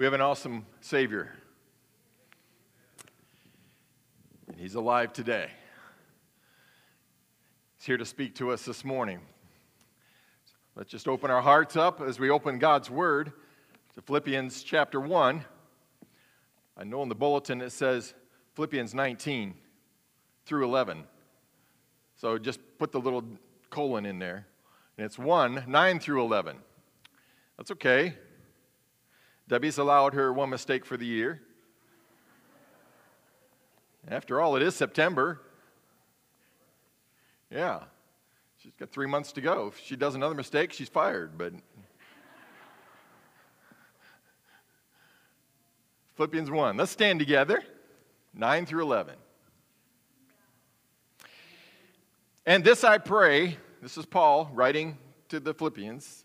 We have an awesome Savior. And He's alive today. He's here to speak to us this morning. Let's just open our hearts up as we open God's Word to Philippians chapter 1. I know in the bulletin it says Philippians 19 through 11. So just put the little colon in there. And it's 1, 9 through 11. That's okay. Debbie's allowed her one mistake for the year. After all, it is September. Yeah. She's got three months to go. If she does another mistake, she's fired. But Philippians 1. Let's stand together. 9 through 11. And this I pray, this is Paul writing to the Philippians.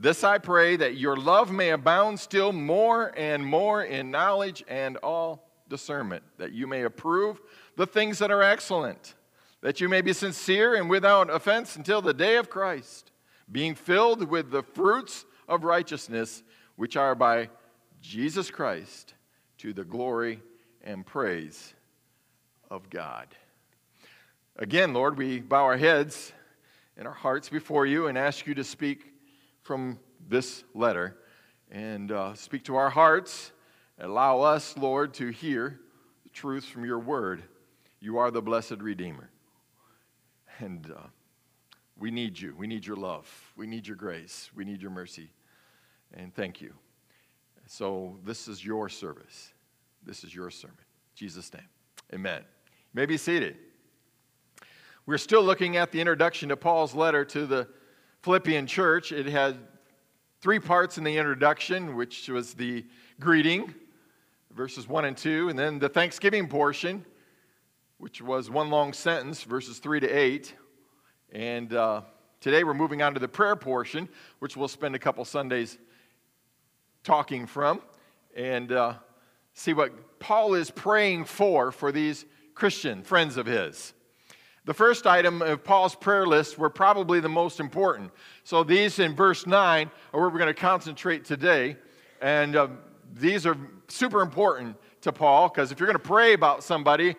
This I pray that your love may abound still more and more in knowledge and all discernment, that you may approve the things that are excellent, that you may be sincere and without offense until the day of Christ, being filled with the fruits of righteousness, which are by Jesus Christ, to the glory and praise of God. Again, Lord, we bow our heads and our hearts before you and ask you to speak from this letter and uh, speak to our hearts. Allow us, Lord, to hear the truth from your word. You are the blessed Redeemer. And uh, we need you. We need your love. We need your grace. We need your mercy. And thank you. So, this is your service. This is your sermon. In Jesus' name. Amen. You may be seated. We're still looking at the introduction to Paul's letter to the Philippian church. It had three parts in the introduction, which was the greeting, verses 1 and 2, and then the thanksgiving portion, which was one long sentence, verses 3 to 8. And uh, today we're moving on to the prayer portion, which we'll spend a couple Sundays talking from and uh, see what Paul is praying for for these Christian friends of his. The first item of Paul's prayer list were probably the most important. So these in verse 9 are where we're going to concentrate today. And uh, these are super important to Paul because if you're going to pray about somebody,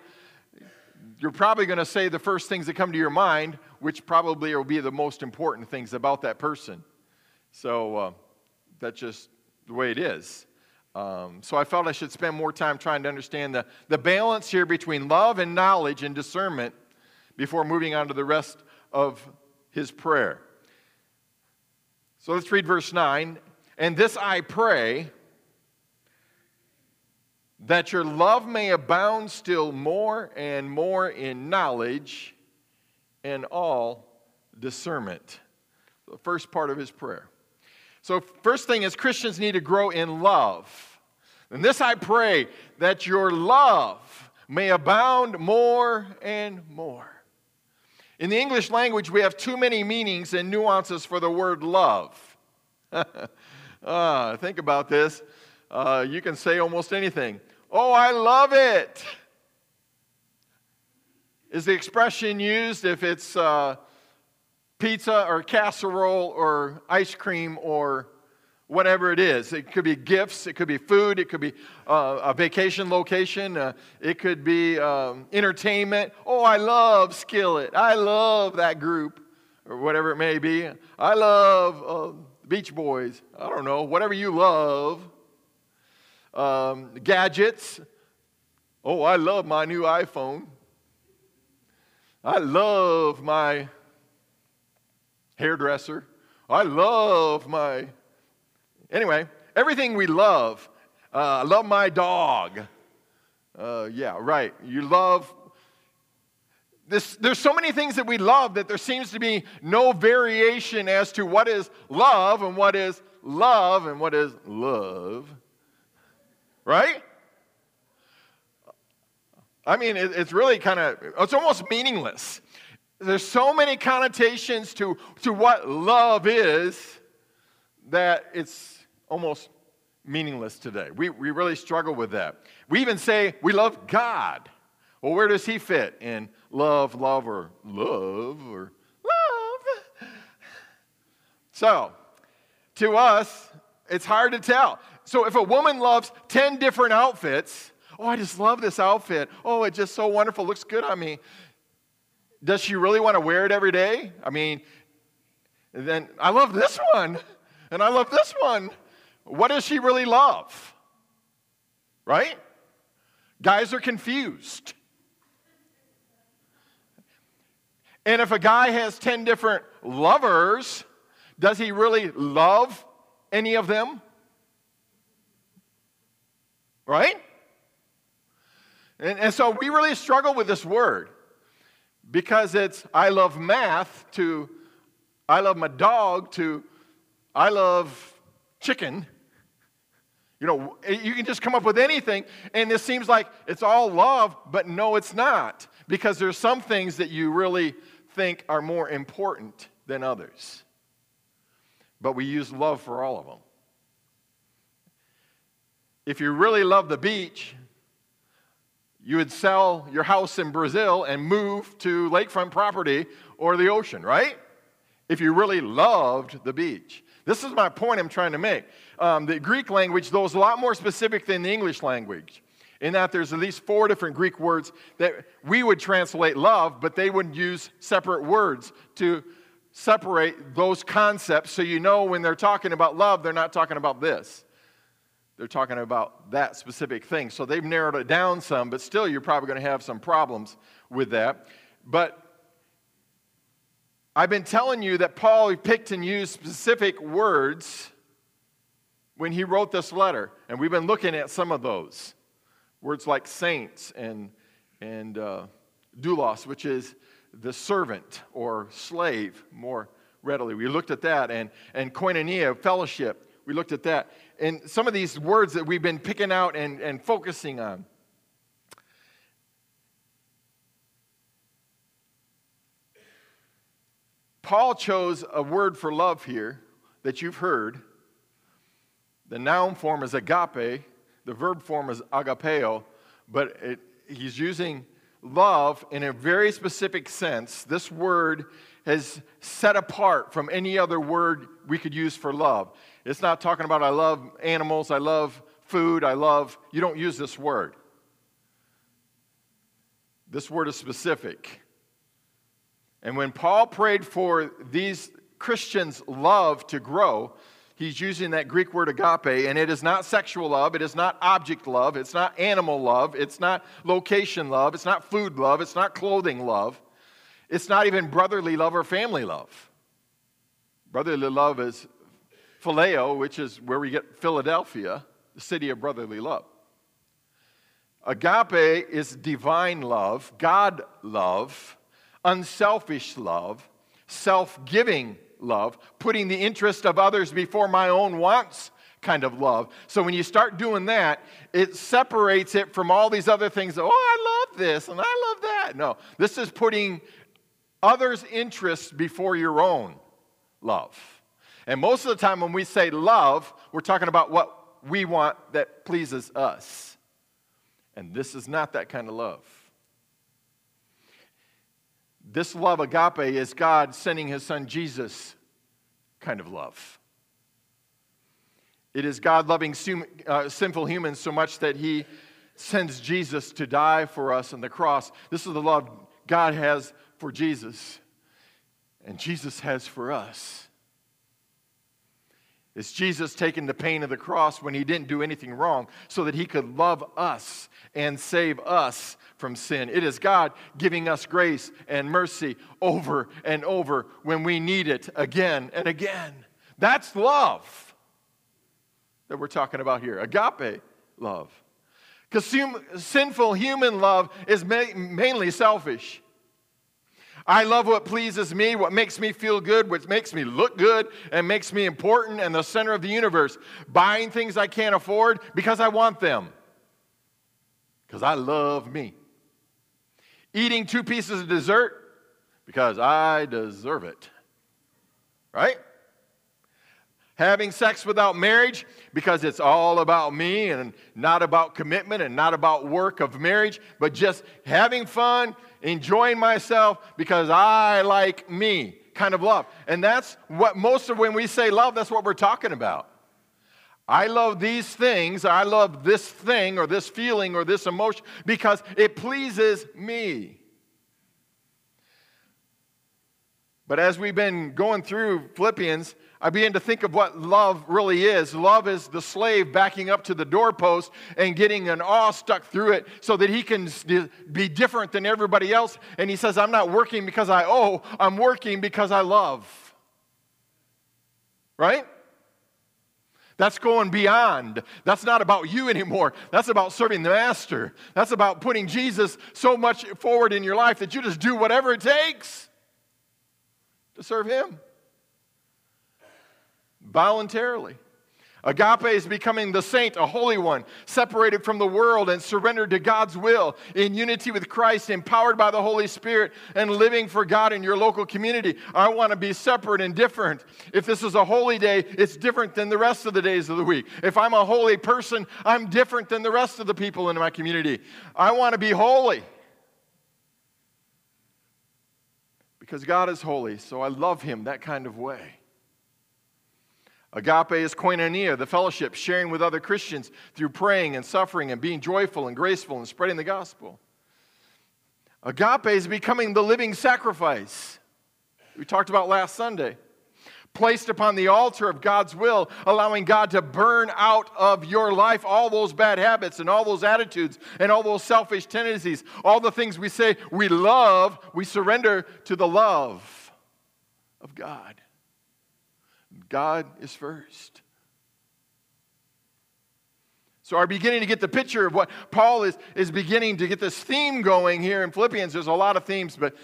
you're probably going to say the first things that come to your mind, which probably will be the most important things about that person. So uh, that's just the way it is. Um, so I felt I should spend more time trying to understand the, the balance here between love and knowledge and discernment before moving on to the rest of his prayer. So let's read verse 9. And this I pray that your love may abound still more and more in knowledge and all discernment. The first part of his prayer. So, first thing is Christians need to grow in love. And this I pray that your love may abound more and more. In the English language, we have too many meanings and nuances for the word love. uh, think about this. Uh, you can say almost anything. Oh, I love it. Is the expression used if it's uh, pizza or casserole or ice cream or whatever it is. It could be gifts, it could be food, it could be uh, a vacation location, uh, it could be um, entertainment. Oh, I love Skillet. I love that group, or whatever it may be. I love uh, Beach Boys. I don't know, whatever you love. Um, gadgets. Oh, I love my new iPhone. I love my hairdresser. I love my Anyway, everything we love. Uh, I love my dog. Uh, yeah, right. You love. This, there's so many things that we love that there seems to be no variation as to what is love and what is love and what is love. Right? I mean, it, it's really kind of, it's almost meaningless. There's so many connotations to, to what love is that it's almost meaningless today. We, we really struggle with that. We even say we love God. Well, where does he fit in love, love, or love, or love? So, to us, it's hard to tell. so if a woman loves 10 different outfits, oh, I just love this outfit. Oh, it's just so wonderful, looks good on me. Does she really want to wear it every day? I mean, then I love this one, and I love this one. What does she really love? Right? Guys are confused. And if a guy has 10 different lovers, does he really love any of them? Right? And, and so we really struggle with this word because it's I love math to I love my dog to I love chicken. You know, you can just come up with anything, and this seems like it's all love, but no, it's not. Because there's some things that you really think are more important than others. But we use love for all of them. If you really love the beach, you would sell your house in Brazil and move to lakefront property or the ocean, right? If you really loved the beach. This is my point I'm trying to make. Um, the Greek language, though, is a lot more specific than the English language, in that there's at least four different Greek words that we would translate love, but they would use separate words to separate those concepts so you know when they're talking about love, they're not talking about this. They're talking about that specific thing. So they've narrowed it down some, but still, you're probably going to have some problems with that. But I've been telling you that Paul picked and used specific words when he wrote this letter, and we've been looking at some of those words like saints and and uh, doulos, which is the servant or slave, more readily. We looked at that, and and koinonia, fellowship. We looked at that and some of these words that we've been picking out and, and focusing on. Paul chose a word for love here that you've heard. The noun form is agape, the verb form is agapeo, but it, he's using love in a very specific sense. This word is set apart from any other word we could use for love. It's not talking about I love animals, I love food, I love. You don't use this word. This word is specific. And when Paul prayed for these Christians' love to grow, he's using that Greek word agape, and it is not sexual love, it is not object love, it's not animal love, it's not location love, it's not food love, it's not clothing love, it's not even brotherly love or family love. Brotherly love is phileo, which is where we get Philadelphia, the city of brotherly love. Agape is divine love, God love, unselfish love, self giving love, putting the interest of others before my own wants kind of love. So when you start doing that, it separates it from all these other things. Oh, I love this and I love that. No, this is putting others' interests before your own love. And most of the time, when we say love, we're talking about what we want that pleases us. And this is not that kind of love. This love, agape, is God sending his son Jesus kind of love. It is God loving uh, sinful humans so much that he sends Jesus to die for us on the cross. This is the love God has for Jesus, and Jesus has for us. It's Jesus taking the pain of the cross when he didn't do anything wrong so that he could love us and save us from sin. It is God giving us grace and mercy over and over when we need it again and again. That's love that we're talking about here agape love. Because sinful human love is mainly selfish. I love what pleases me, what makes me feel good, what makes me look good, and makes me important and the center of the universe. Buying things I can't afford because I want them, because I love me. Eating two pieces of dessert because I deserve it. Right? Having sex without marriage because it's all about me and not about commitment and not about work of marriage, but just having fun enjoying myself because I like me kind of love. And that's what most of when we say love, that's what we're talking about. I love these things, I love this thing or this feeling or this emotion because it pleases me. But as we've been going through Philippians, I began to think of what love really is. Love is the slave backing up to the doorpost and getting an awe stuck through it so that he can be different than everybody else. And he says, I'm not working because I owe, I'm working because I love. Right? That's going beyond. That's not about you anymore. That's about serving the master. That's about putting Jesus so much forward in your life that you just do whatever it takes to serve him voluntarily. Agape is becoming the saint, a holy one, separated from the world and surrendered to God's will, in unity with Christ, empowered by the Holy Spirit, and living for God in your local community. I want to be separate and different. If this is a holy day, it's different than the rest of the days of the week. If I'm a holy person, I'm different than the rest of the people in my community. I want to be holy. Because God is holy, so I love Him that kind of way. Agape is koinonia, the fellowship, sharing with other Christians through praying and suffering and being joyful and graceful and spreading the gospel. Agape is becoming the living sacrifice we talked about last Sunday, placed upon the altar of God's will, allowing God to burn out of your life all those bad habits and all those attitudes and all those selfish tendencies, all the things we say we love, we surrender to the love of God. God is first. So, are beginning to get the picture of what Paul is, is beginning to get this theme going here in Philippians. There's a lot of themes, but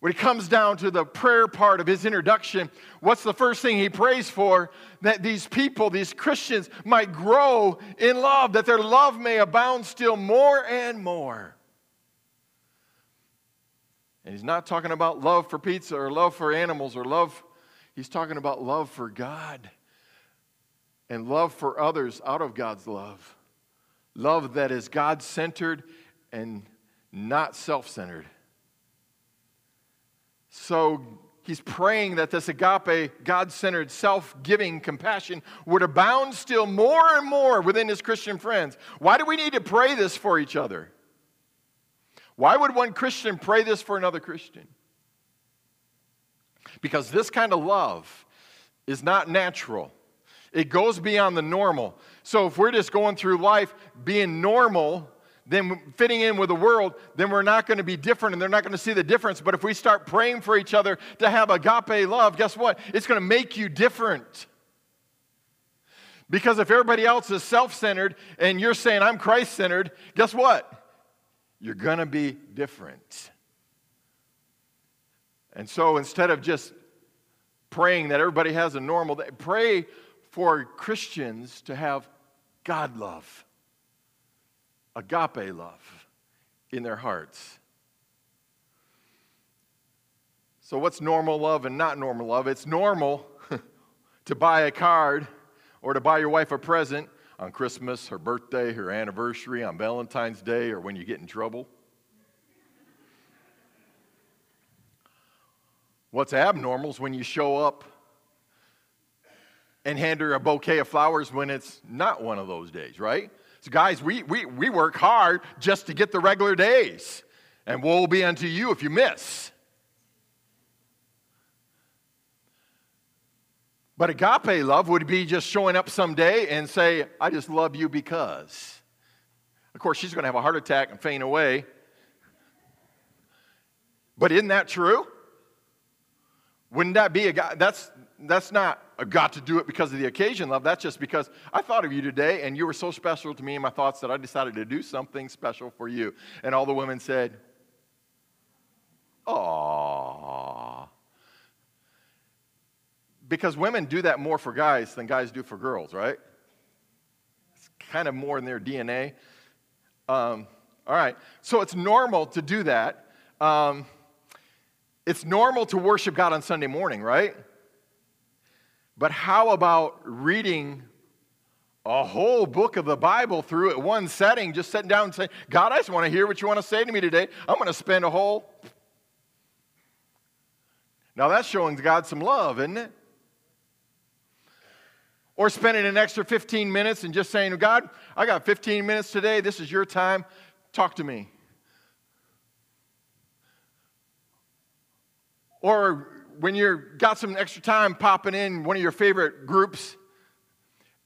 when it comes down to the prayer part of his introduction, what's the first thing he prays for? That these people, these Christians, might grow in love, that their love may abound still more and more. And he's not talking about love for pizza or love for animals or love He's talking about love for God and love for others out of God's love. Love that is God centered and not self centered. So he's praying that this agape, God centered, self giving compassion would abound still more and more within his Christian friends. Why do we need to pray this for each other? Why would one Christian pray this for another Christian? Because this kind of love is not natural, it goes beyond the normal. So if we're just going through life being normal, then fitting in with the world, then we're not going to be different and they're not going to see the difference. But if we start praying for each other to have agape love, guess what? It's going to make you different. Because if everybody else is self centered and you're saying, I'm Christ centered, guess what? You're going to be different. And so instead of just praying that everybody has a normal day, pray for Christians to have God love, agape love in their hearts. So, what's normal love and not normal love? It's normal to buy a card or to buy your wife a present on Christmas, her birthday, her anniversary, on Valentine's Day, or when you get in trouble. What's abnormal is when you show up and hand her a bouquet of flowers when it's not one of those days, right? So, guys, we, we, we work hard just to get the regular days, and woe be unto you if you miss. But agape love would be just showing up someday and say, I just love you because. Of course, she's going to have a heart attack and faint away. But isn't that true? Wouldn't that be a God? That's, that's not a got to do it because of the occasion love. That's just because I thought of you today and you were so special to me in my thoughts that I decided to do something special for you. And all the women said, Aww. Because women do that more for guys than guys do for girls, right? It's kind of more in their DNA. Um, all right. So it's normal to do that. Um, it's normal to worship God on Sunday morning, right? But how about reading a whole book of the Bible through at one setting, just sitting down and saying, God, I just want to hear what you want to say to me today. I'm going to spend a whole. Now that's showing God some love, isn't it? Or spending an extra 15 minutes and just saying, God, I got 15 minutes today. This is your time. Talk to me. Or when you've got some extra time popping in one of your favorite groups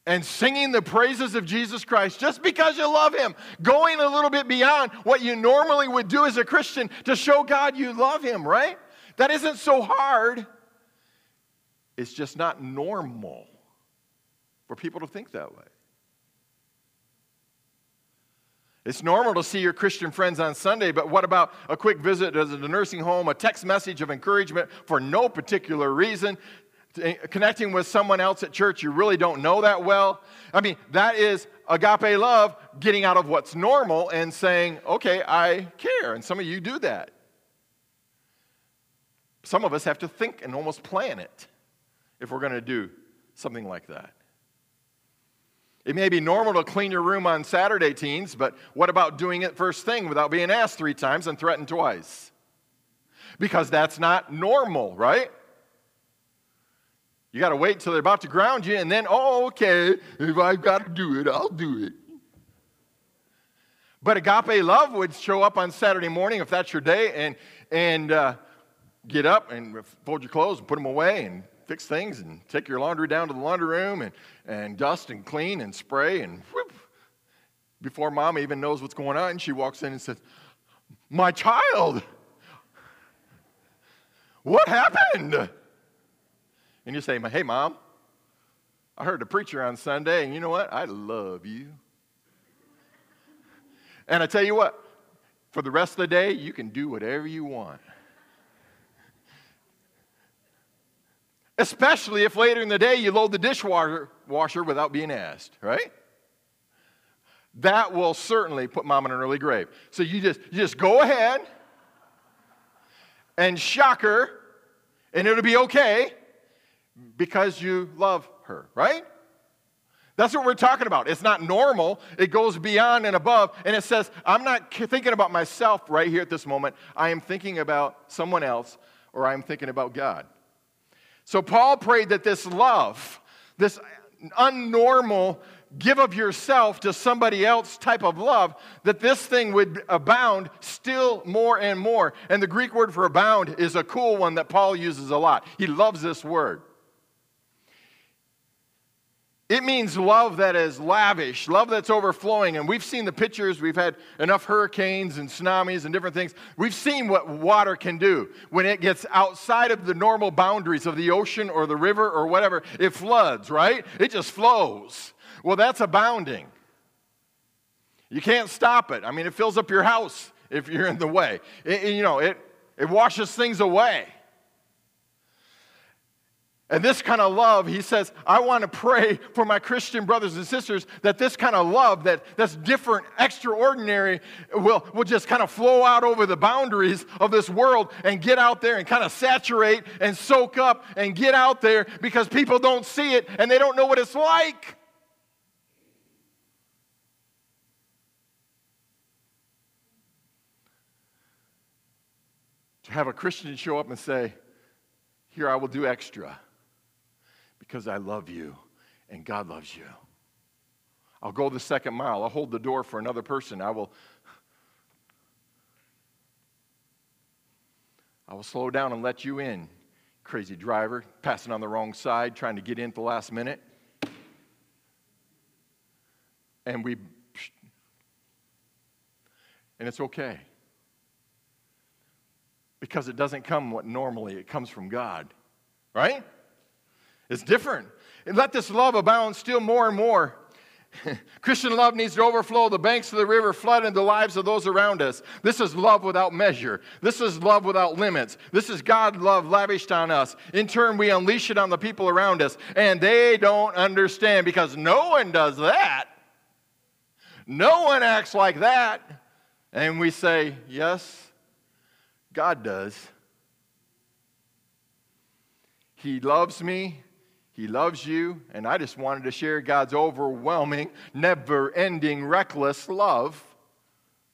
and singing the praises of Jesus Christ just because you love Him, going a little bit beyond what you normally would do as a Christian to show God you love Him, right? That isn't so hard. It's just not normal for people to think that way. It's normal to see your Christian friends on Sunday, but what about a quick visit to the nursing home, a text message of encouragement for no particular reason, eh, connecting with someone else at church you really don't know that well? I mean, that is agape love getting out of what's normal and saying, okay, I care. And some of you do that. Some of us have to think and almost plan it if we're going to do something like that. It may be normal to clean your room on Saturday, teens, but what about doing it first thing without being asked three times and threatened twice? Because that's not normal, right? You got to wait till they're about to ground you, and then, oh, okay, if I've got to do it, I'll do it. But agape love would show up on Saturday morning if that's your day, and and uh, get up and fold your clothes and put them away and fix things and take your laundry down to the laundry room and, and dust and clean and spray and whoop. Before mom even knows what's going on, she walks in and says, My child, what happened? And you say, Hey, mom, I heard the preacher on Sunday, and you know what? I love you. And I tell you what, for the rest of the day, you can do whatever you want. Especially if later in the day you load the dishwasher washer without being asked, right? That will certainly put mom in an early grave. So you just, you just go ahead and shock her, and it'll be okay because you love her, right? That's what we're talking about. It's not normal. It goes beyond and above. And it says, I'm not thinking about myself right here at this moment. I am thinking about someone else, or I'm thinking about God. So Paul prayed that this love, this unnormal give of yourself to somebody else type of love, that this thing would abound still more and more. And the Greek word for abound is a cool one that Paul uses a lot. He loves this word. It means love that is lavish, love that's overflowing. And we've seen the pictures. We've had enough hurricanes and tsunamis and different things. We've seen what water can do when it gets outside of the normal boundaries of the ocean or the river or whatever. It floods, right? It just flows. Well, that's abounding. You can't stop it. I mean, it fills up your house if you're in the way. It, you know, it, it washes things away. And this kind of love, he says, I want to pray for my Christian brothers and sisters that this kind of love that, that's different, extraordinary, will, will just kind of flow out over the boundaries of this world and get out there and kind of saturate and soak up and get out there because people don't see it and they don't know what it's like. To have a Christian show up and say, Here, I will do extra because I love you and God loves you. I'll go the second mile. I'll hold the door for another person. I will I will slow down and let you in. Crazy driver, passing on the wrong side, trying to get in at the last minute. And we and it's okay. Because it doesn't come what normally it comes from God. Right? It's different. And let this love abound still more and more. Christian love needs to overflow the banks of the river, flood into the lives of those around us. This is love without measure. This is love without limits. This is God love lavished on us. In turn, we unleash it on the people around us, and they don't understand because no one does that. No one acts like that. And we say, Yes, God does. He loves me. He loves you, and I just wanted to share God's overwhelming, never ending, reckless love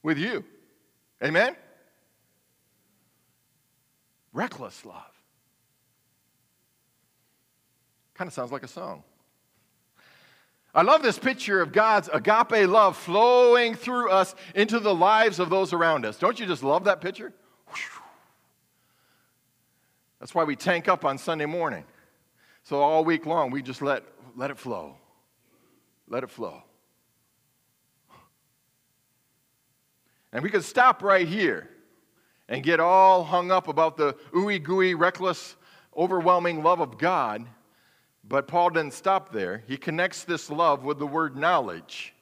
with you. Amen? Reckless love. Kind of sounds like a song. I love this picture of God's agape love flowing through us into the lives of those around us. Don't you just love that picture? That's why we tank up on Sunday morning. So all week long, we just let, let it flow. Let it flow. And we could stop right here and get all hung up about the ooey gooey, reckless, overwhelming love of God. But Paul didn't stop there. He connects this love with the word knowledge.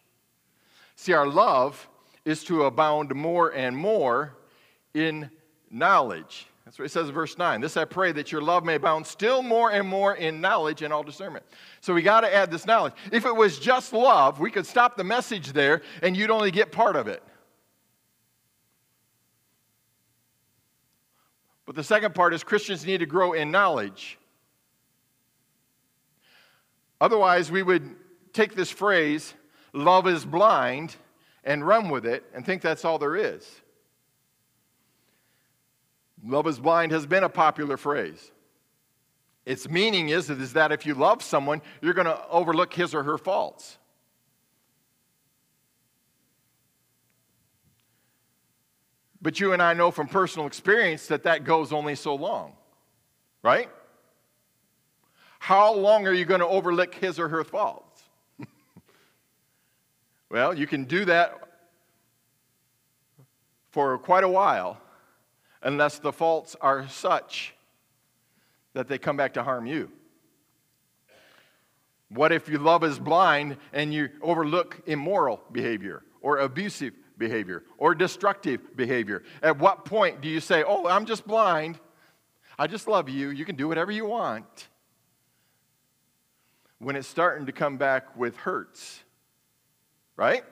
See, our love is to abound more and more in knowledge. That's what he says in verse 9. This I pray that your love may abound still more and more in knowledge and all discernment. So we got to add this knowledge. If it was just love, we could stop the message there and you'd only get part of it. But the second part is Christians need to grow in knowledge. Otherwise, we would take this phrase, love is blind, and run with it and think that's all there is. Love is blind has been a popular phrase. Its meaning is, is that if you love someone, you're going to overlook his or her faults. But you and I know from personal experience that that goes only so long, right? How long are you going to overlook his or her faults? well, you can do that for quite a while unless the faults are such that they come back to harm you. What if your love is blind and you overlook immoral behavior or abusive behavior or destructive behavior? At what point do you say, Oh, I'm just blind? I just love you. You can do whatever you want. When it's starting to come back with hurts, right?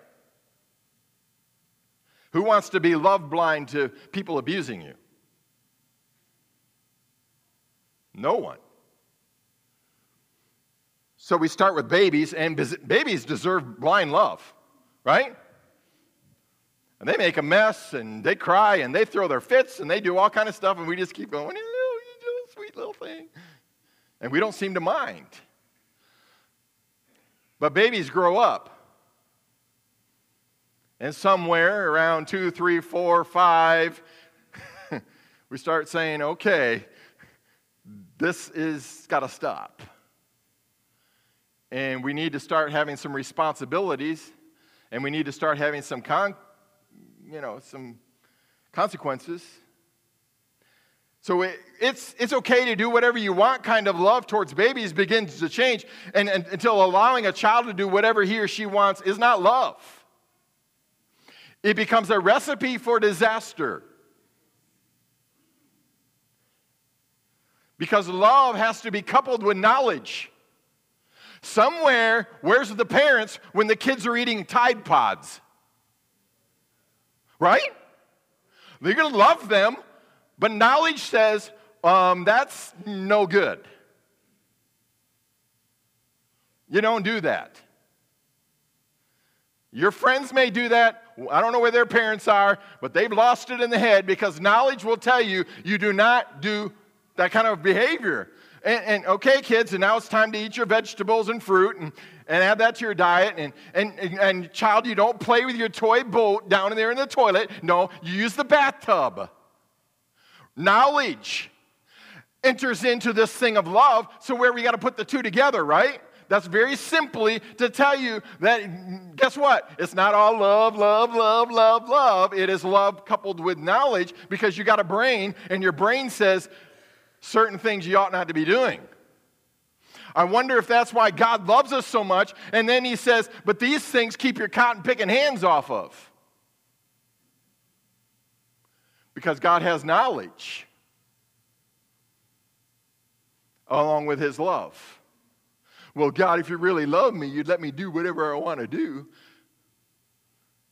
Who wants to be love blind to people abusing you? No one. So we start with babies, and babies deserve blind love, right? And they make a mess and they cry and they throw their fits and they do all kind of stuff and we just keep going, you little sweet little thing. And we don't seem to mind. But babies grow up. And somewhere around two, three, four, five, we start saying, okay, this is got to stop. And we need to start having some responsibilities and we need to start having some con- you know, some consequences. So it, it's, it's okay to do whatever you want kind of love towards babies begins to change and, and, until allowing a child to do whatever he or she wants is not love. It becomes a recipe for disaster. Because love has to be coupled with knowledge. Somewhere, where's the parents when the kids are eating Tide Pods? Right? They're to love them, but knowledge says um, that's no good. You don't do that. Your friends may do that. I don't know where their parents are, but they've lost it in the head because knowledge will tell you you do not do that kind of behavior. And, and, okay, kids, and now it's time to eat your vegetables and fruit and, and add that to your diet. And, and, and, and child, you don't play with your toy boat down in there in the toilet. No, you use the bathtub. Knowledge enters into this thing of love. So, where we got to put the two together, right? That's very simply to tell you that, guess what? It's not all love, love, love, love, love. It is love coupled with knowledge because you got a brain, and your brain says, certain things you ought not to be doing. I wonder if that's why God loves us so much. And then he says, but these things keep your cotton picking hands off of. Because God has knowledge along with his love. Well, God, if you really love me, you'd let me do whatever I want to do.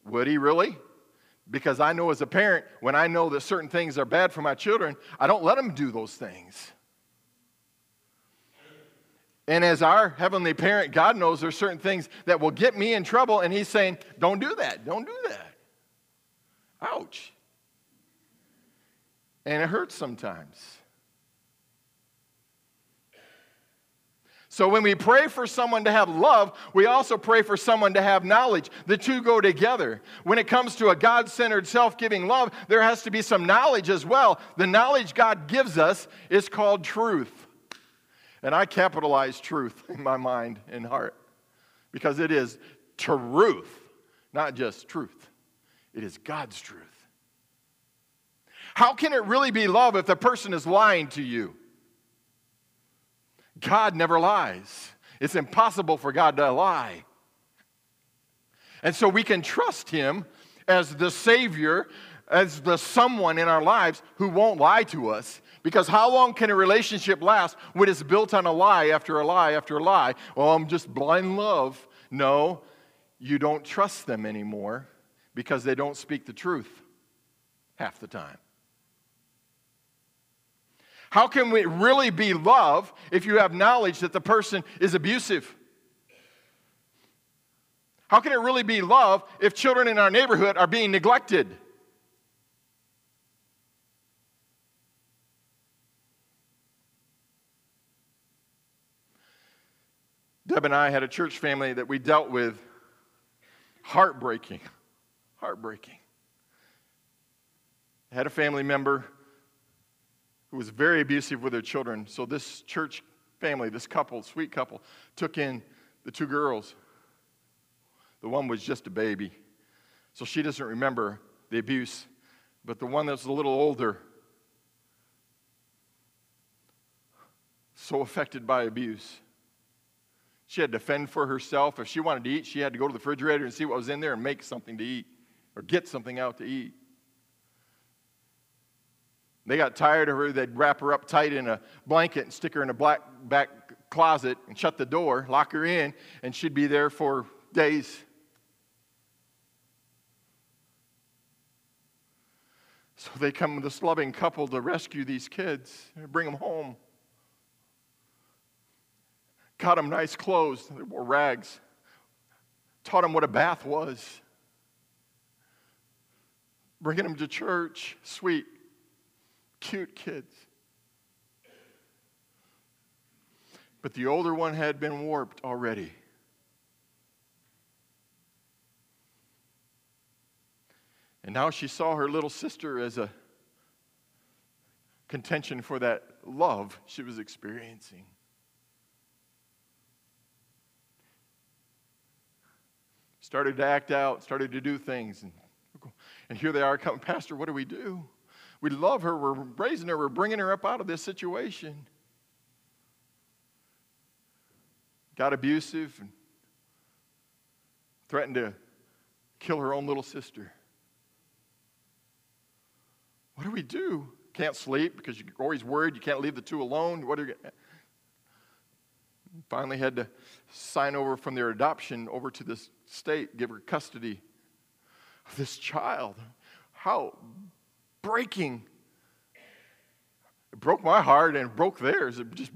Would he really? Because I know as a parent, when I know that certain things are bad for my children, I don't let them do those things. And as our heavenly parent, God knows there's certain things that will get me in trouble, and He's saying, Don't do that, don't do that. Ouch. And it hurts sometimes. So when we pray for someone to have love, we also pray for someone to have knowledge. The two go together. When it comes to a God centered, self giving love, there has to be some knowledge as well. The knowledge God gives us is called truth. And I capitalize truth in my mind and heart because it is truth, not just truth, it is God's truth. How can it really be love if the person is lying to you? God never lies. It's impossible for God to lie. And so we can trust Him as the Savior, as the someone in our lives who won't lie to us. Because how long can a relationship last when it's built on a lie after a lie after a lie? Well, I'm just blind love. No, you don't trust them anymore because they don't speak the truth half the time. How can we really be love if you have knowledge that the person is abusive? How can it really be love if children in our neighborhood are being neglected? Deb and I had a church family that we dealt with heartbreaking. Heartbreaking. Had a family member who was very abusive with their children. So this church family, this couple, sweet couple, took in the two girls. The one was just a baby. So she doesn't remember the abuse. But the one that's a little older, so affected by abuse. She had to fend for herself. If she wanted to eat, she had to go to the refrigerator and see what was in there and make something to eat or get something out to eat. They got tired of her. They'd wrap her up tight in a blanket and stick her in a black back closet and shut the door, lock her in, and she'd be there for days. So they come, this loving couple, to rescue these kids and bring them home. Got them nice clothes, they wore rags. Taught them what a bath was. Bringing them to church, sweet cute kids. But the older one had been warped already. And now she saw her little sister as a contention for that love she was experiencing. Started to act out, started to do things. And, and here they are coming, Pastor, what do we do? We love her. We're raising her. We're bringing her up out of this situation. Got abusive and threatened to kill her own little sister. What do we do? Can't sleep because you're always worried you can't leave the two alone. What are you Finally had to sign over from their adoption over to this state, give her custody of this child. How breaking. It broke my heart and broke theirs. It just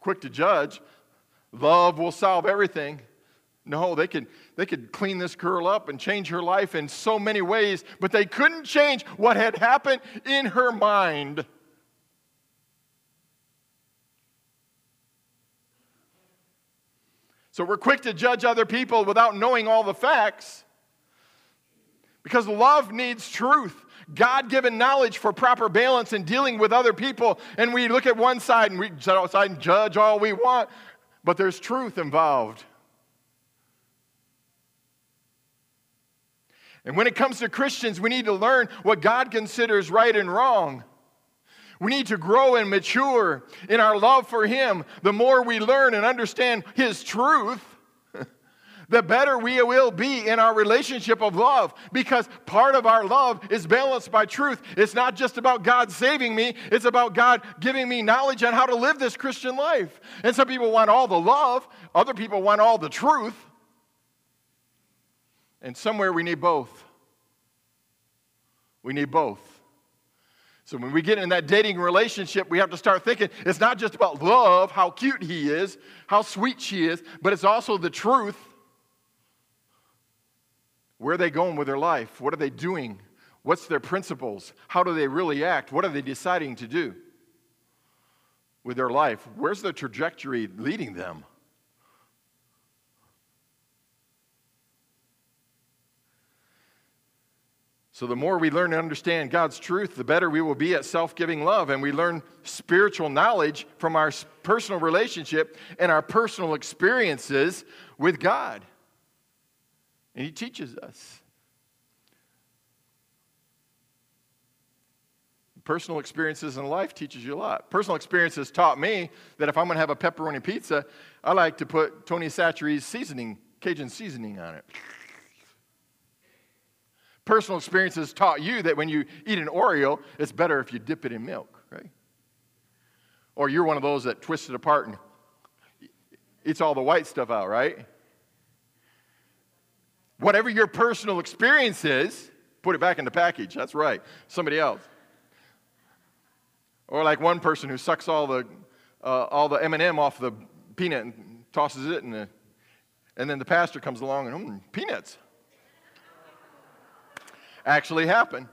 quick to judge. Love will solve everything. No, they could, they could clean this girl up and change her life in so many ways, but they couldn't change what had happened in her mind. So we're quick to judge other people without knowing all the facts. Because love needs truth, God given knowledge for proper balance in dealing with other people. And we look at one side and we sit outside and judge all we want, but there's truth involved. And when it comes to Christians, we need to learn what God considers right and wrong. We need to grow and mature in our love for Him. The more we learn and understand His truth, the better we will be in our relationship of love because part of our love is balanced by truth. It's not just about God saving me, it's about God giving me knowledge on how to live this Christian life. And some people want all the love, other people want all the truth. And somewhere we need both. We need both. So when we get in that dating relationship, we have to start thinking it's not just about love, how cute he is, how sweet she is, but it's also the truth. Where are they going with their life? What are they doing? What's their principles? How do they really act? What are they deciding to do with their life? Where's the trajectory leading them? So, the more we learn to understand God's truth, the better we will be at self giving love. And we learn spiritual knowledge from our personal relationship and our personal experiences with God. And He teaches us. Personal experiences in life teaches you a lot. Personal experiences taught me that if I'm going to have a pepperoni pizza, I like to put Tony Chachere's seasoning, Cajun seasoning on it. Personal experiences taught you that when you eat an Oreo, it's better if you dip it in milk, right? Or you're one of those that twist it apart and eats all the white stuff out, right? Whatever your personal experience is, put it back in the package. That's right. Somebody else. Or like one person who sucks all the, uh, all the M&M off the peanut and tosses it, in the, and then the pastor comes along and, mm, peanuts actually happened.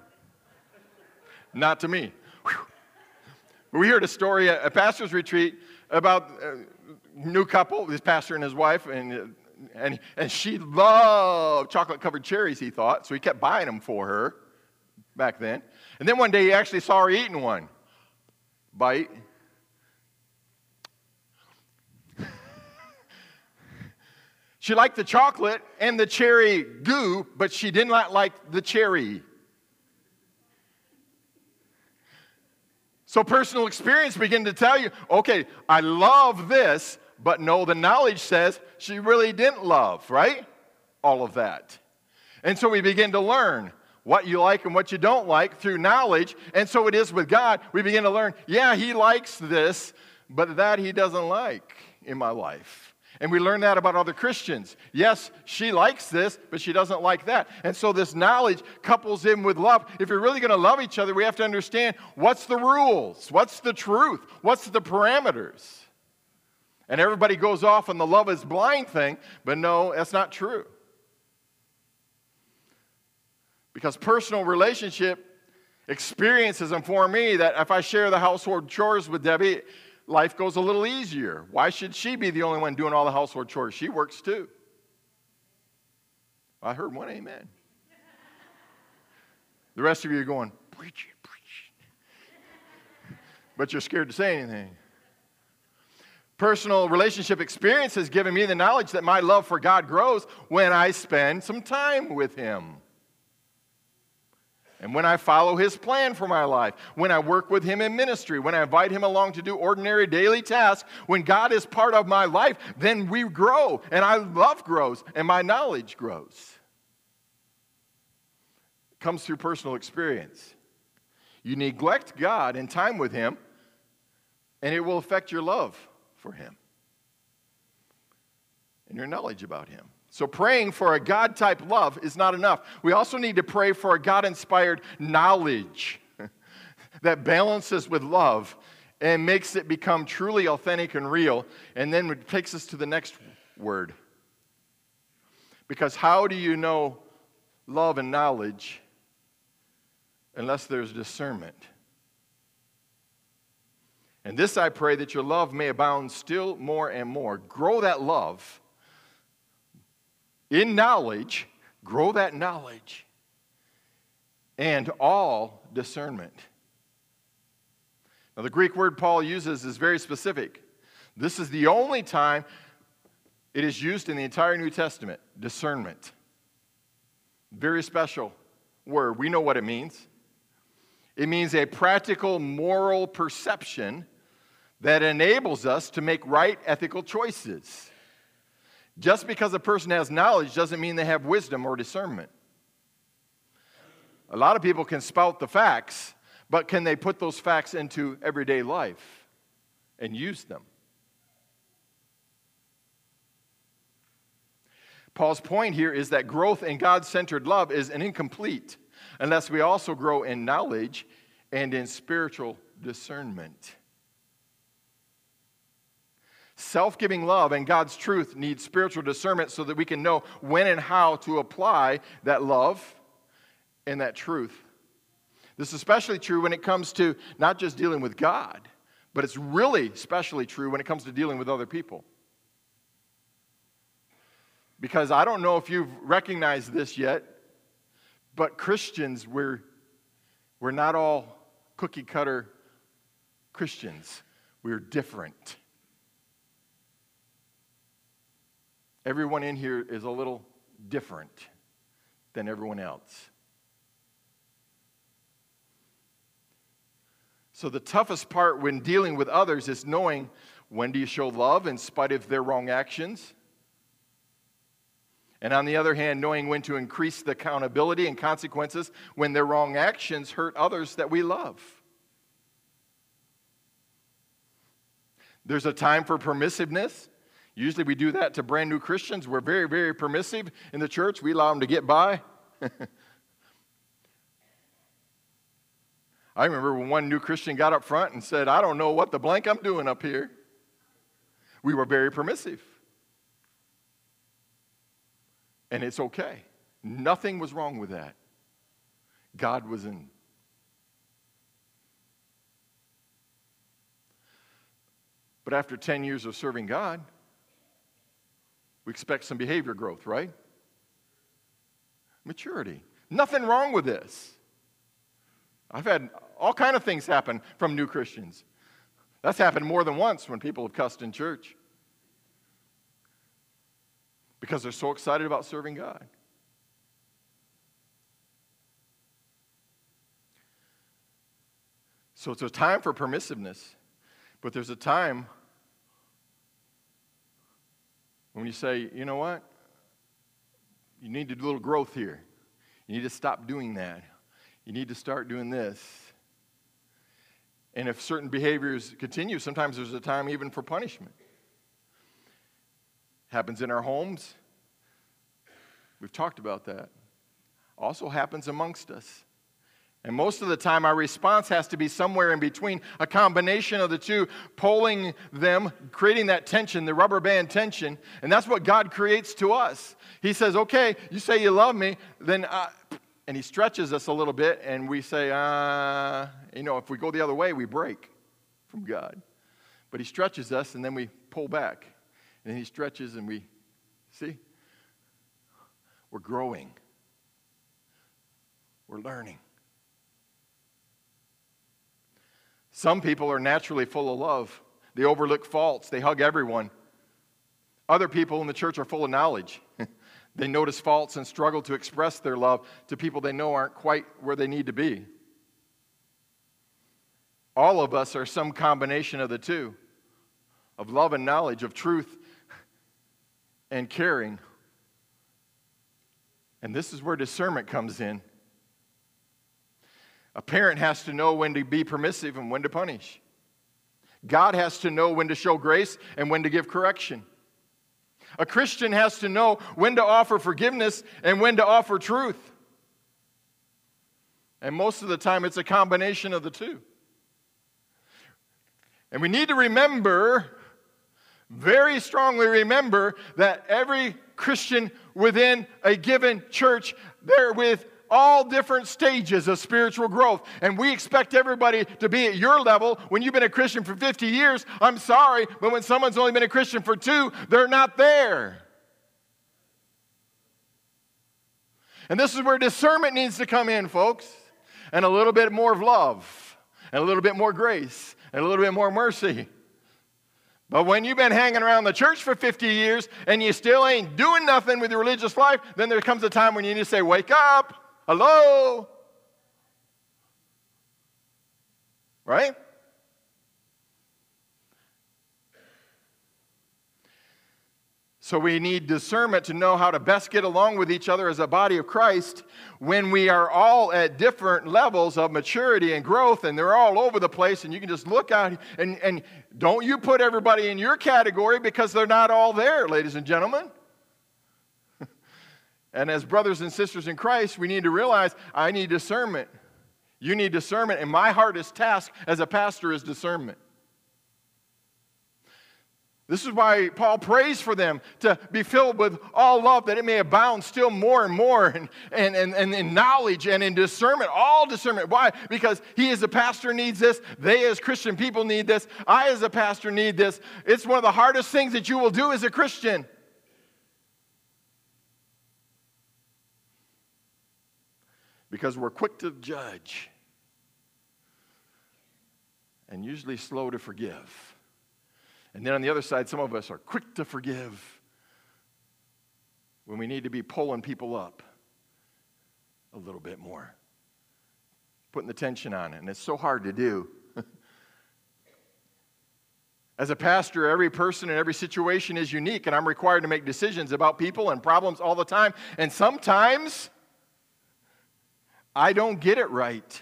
Not to me. Whew. We heard a story at a pastor's retreat about a new couple, this pastor and his wife, and, and, and she loved chocolate covered cherries, he thought, so he kept buying them for her back then. And then one day he actually saw her eating one. Bite. She liked the chocolate and the cherry goo, but she did not like the cherry. So personal experience began to tell you, okay, I love this, but no, the knowledge says she really didn't love, right? All of that. And so we begin to learn what you like and what you don't like through knowledge. And so it is with God. We begin to learn, yeah, He likes this, but that He doesn't like in my life. And we learn that about other Christians. Yes, she likes this, but she doesn't like that. And so this knowledge couples in with love. If you're really going to love each other, we have to understand what's the rules, what's the truth, what's the parameters. And everybody goes off on the love is blind thing, but no, that's not true. Because personal relationship experiences inform me that if I share the household chores with Debbie, life goes a little easier. Why should she be the only one doing all the household chores? She works too. I heard one amen. The rest of you are going, preach it, preach it. But you're scared to say anything. Personal relationship experience has given me the knowledge that my love for God grows when I spend some time with Him. And when I follow his plan for my life, when I work with him in ministry, when I invite him along to do ordinary daily tasks, when God is part of my life, then we grow. And our love grows and my knowledge grows. It comes through personal experience. You neglect God and time with him, and it will affect your love for him and your knowledge about him. So, praying for a God type love is not enough. We also need to pray for a God inspired knowledge that balances with love and makes it become truly authentic and real. And then it takes us to the next word. Because how do you know love and knowledge unless there's discernment? And this I pray that your love may abound still more and more. Grow that love in knowledge, grow that knowledge, and all discernment. Now, the Greek word Paul uses is very specific. This is the only time it is used in the entire New Testament discernment. Very special word. We know what it means. It means a practical moral perception that enables us to make right ethical choices. Just because a person has knowledge doesn't mean they have wisdom or discernment. A lot of people can spout the facts, but can they put those facts into everyday life and use them? Paul's point here is that growth in God centered love is an incomplete unless we also grow in knowledge and in spiritual discernment. Self giving love and God's truth need spiritual discernment so that we can know when and how to apply that love and that truth This is especially true when it comes to not just dealing with God, but it's really especially true when it comes to dealing with other people. Because I don't know if you've recognized this yet, but Christians, we're, we're not all cookie cutter Christians. We're different. Everyone in here is a little different than everyone else. So, the toughest part when dealing with others is knowing when do you show love in spite of their wrong actions? And on the other hand, knowing when to increase the accountability and consequences when their wrong actions hurt others that we love. There's a time for permissiveness. Usually we do that to brand new Christians. We're very, very permissive in the church. We allow them to get by. I remember when one new Christian got up front and said, I don't know what the blank I'm doing up here. We were very permissive. And it's okay. Nothing was wrong with that. God was in. But after 10 years of serving God, we expect some behavior growth, right? Maturity. Nothing wrong with this. I've had all kind of things happen from new Christians. That's happened more than once when people have cussed in church because they're so excited about serving God. So it's a time for permissiveness, but there's a time when you say, you know what? You need to do a little growth here. You need to stop doing that. You need to start doing this. And if certain behaviors continue, sometimes there's a time even for punishment. Happens in our homes. We've talked about that. Also happens amongst us. And most of the time, our response has to be somewhere in between, a combination of the two, pulling them, creating that tension, the rubber band tension. And that's what God creates to us. He says, Okay, you say you love me, then, I, and He stretches us a little bit, and we say, uh, you know, if we go the other way, we break from God. But He stretches us, and then we pull back. And He stretches, and we, see? We're growing, we're learning. Some people are naturally full of love. They overlook faults, they hug everyone. Other people in the church are full of knowledge. they notice faults and struggle to express their love to people they know aren't quite where they need to be. All of us are some combination of the two of love and knowledge, of truth and caring. And this is where discernment comes in. A parent has to know when to be permissive and when to punish. God has to know when to show grace and when to give correction. A Christian has to know when to offer forgiveness and when to offer truth. And most of the time, it's a combination of the two. And we need to remember, very strongly remember, that every Christian within a given church, they're with all different stages of spiritual growth. And we expect everybody to be at your level. When you've been a Christian for 50 years, I'm sorry, but when someone's only been a Christian for two, they're not there. And this is where discernment needs to come in, folks, and a little bit more of love, and a little bit more grace, and a little bit more mercy. But when you've been hanging around the church for 50 years and you still ain't doing nothing with your religious life, then there comes a time when you need to say, Wake up! Hello? Right? So we need discernment to know how to best get along with each other as a body of Christ when we are all at different levels of maturity and growth and they're all over the place and you can just look out and, and don't you put everybody in your category because they're not all there, ladies and gentlemen. And as brothers and sisters in Christ, we need to realize I need discernment. You need discernment, and my hardest task as a pastor is discernment. This is why Paul prays for them to be filled with all love, that it may abound still more and more in, and, and, and in knowledge and in discernment, all discernment. Why? Because he as a pastor needs this. They as Christian people need this. I as a pastor need this. It's one of the hardest things that you will do as a Christian. Because we're quick to judge and usually slow to forgive. And then on the other side, some of us are quick to forgive when we need to be pulling people up a little bit more, putting the tension on it. And it's so hard to do. As a pastor, every person and every situation is unique, and I'm required to make decisions about people and problems all the time. And sometimes I don't get it right.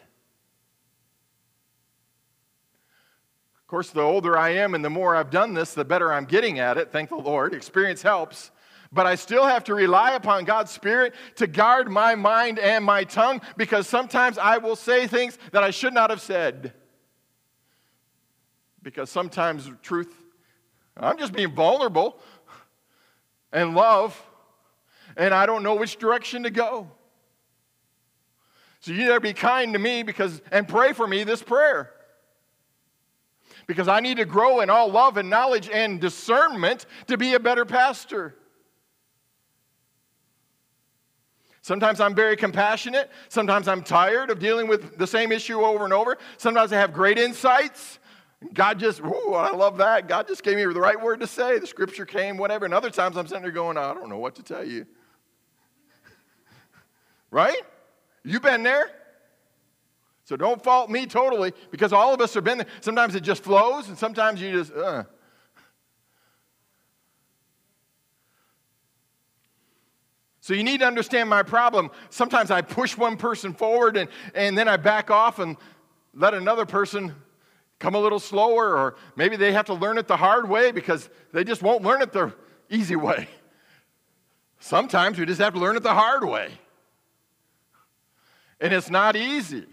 Of course, the older I am and the more I've done this, the better I'm getting at it. Thank the Lord. Experience helps. But I still have to rely upon God's Spirit to guard my mind and my tongue because sometimes I will say things that I should not have said. Because sometimes truth, I'm just being vulnerable and love, and I don't know which direction to go. So you better be kind to me because and pray for me this prayer because I need to grow in all love and knowledge and discernment to be a better pastor. Sometimes I'm very compassionate. Sometimes I'm tired of dealing with the same issue over and over. Sometimes I have great insights. God just, ooh, I love that. God just gave me the right word to say. The scripture came, whatever. And other times I'm sitting there going, I don't know what to tell you. right? You been there? So don't fault me totally because all of us have been there. Sometimes it just flows, and sometimes you just, uh. So you need to understand my problem. Sometimes I push one person forward and, and then I back off and let another person come a little slower, or maybe they have to learn it the hard way because they just won't learn it the easy way. Sometimes we just have to learn it the hard way. And it's not easy.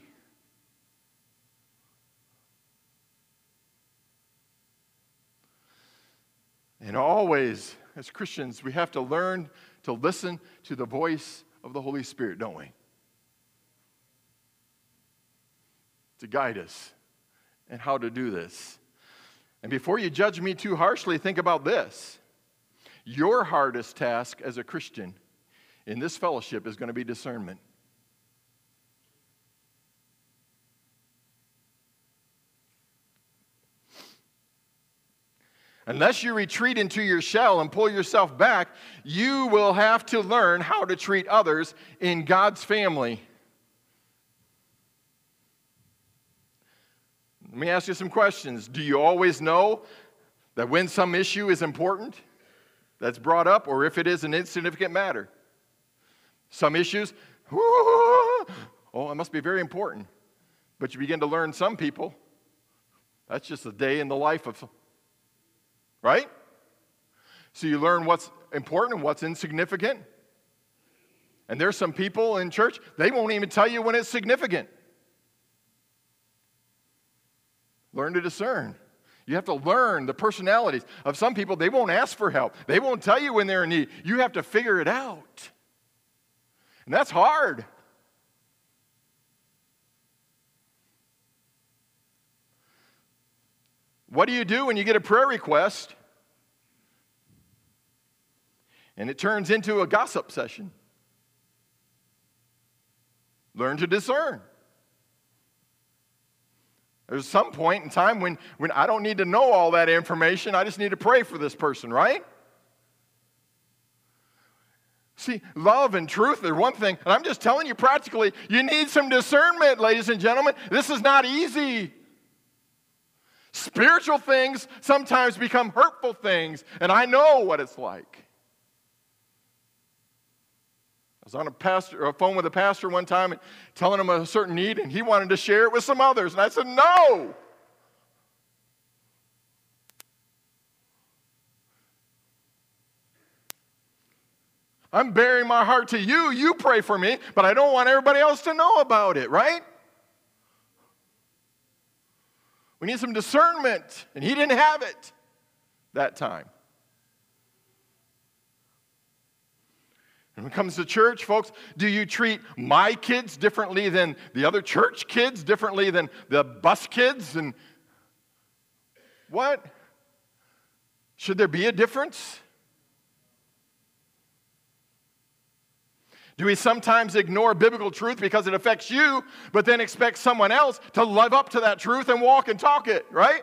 And always, as Christians, we have to learn to listen to the voice of the Holy Spirit, don't we? To guide us and how to do this. And before you judge me too harshly, think about this. Your hardest task as a Christian in this fellowship is going to be discernment. Unless you retreat into your shell and pull yourself back, you will have to learn how to treat others in God's family. Let me ask you some questions. Do you always know that when some issue is important that's brought up, or if it is an insignificant matter? Some issues, oh, it must be very important. But you begin to learn some people, that's just a day in the life of right? So you learn what's important and what's insignificant. And there's some people in church, they won't even tell you when it's significant. Learn to discern. You have to learn the personalities of some people. They won't ask for help, they won't tell you when they're in need. You have to figure it out. And that's hard. What do you do when you get a prayer request and it turns into a gossip session? Learn to discern. There's some point in time when, when I don't need to know all that information. I just need to pray for this person, right? See, love and truth are one thing, and I'm just telling you practically, you need some discernment, ladies and gentlemen. This is not easy. Spiritual things sometimes become hurtful things, and I know what it's like. I was on a, pastor, a phone with a pastor one time and telling him a certain need, and he wanted to share it with some others. And I said, No. I'm baring my heart to you. You pray for me, but I don't want everybody else to know about it, right? We need some discernment, and he didn't have it. that time. When it comes to church, folks, do you treat my kids differently than the other church kids, differently than the bus kids? And what? Should there be a difference? Do we sometimes ignore biblical truth because it affects you, but then expect someone else to live up to that truth and walk and talk it, right?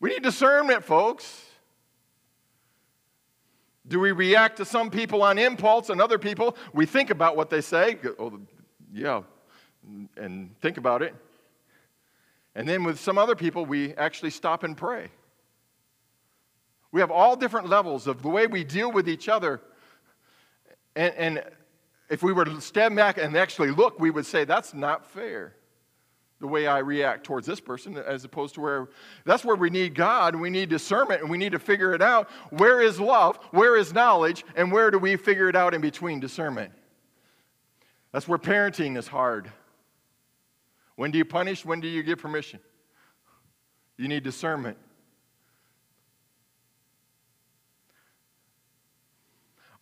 We need discernment, folks. Do we react to some people on impulse and other people? We think about what they say. Oh, yeah, and think about it. And then with some other people, we actually stop and pray. We have all different levels of the way we deal with each other. And, and if we were to stand back and actually look, we would say, that's not fair the way I react towards this person as opposed to where that's where we need God we need discernment and we need to figure it out. Where is love? Where is knowledge? And where do we figure it out in between discernment? That's where parenting is hard. When do you punish? When do you give permission? You need discernment.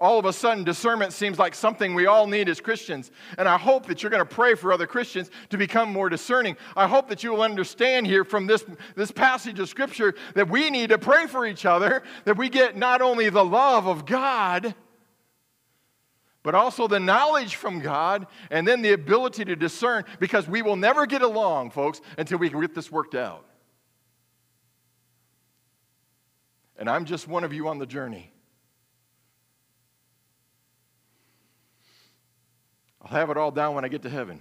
All of a sudden discernment seems like something we all need as Christians. And I hope that you're going to pray for other Christians to become more discerning. I hope that you will understand here from this, this passage of Scripture that we need to pray for each other, that we get not only the love of God, but also the knowledge from God, and then the ability to discern, because we will never get along, folks, until we can get this worked out. And I'm just one of you on the journey. I'll have it all down when I get to heaven.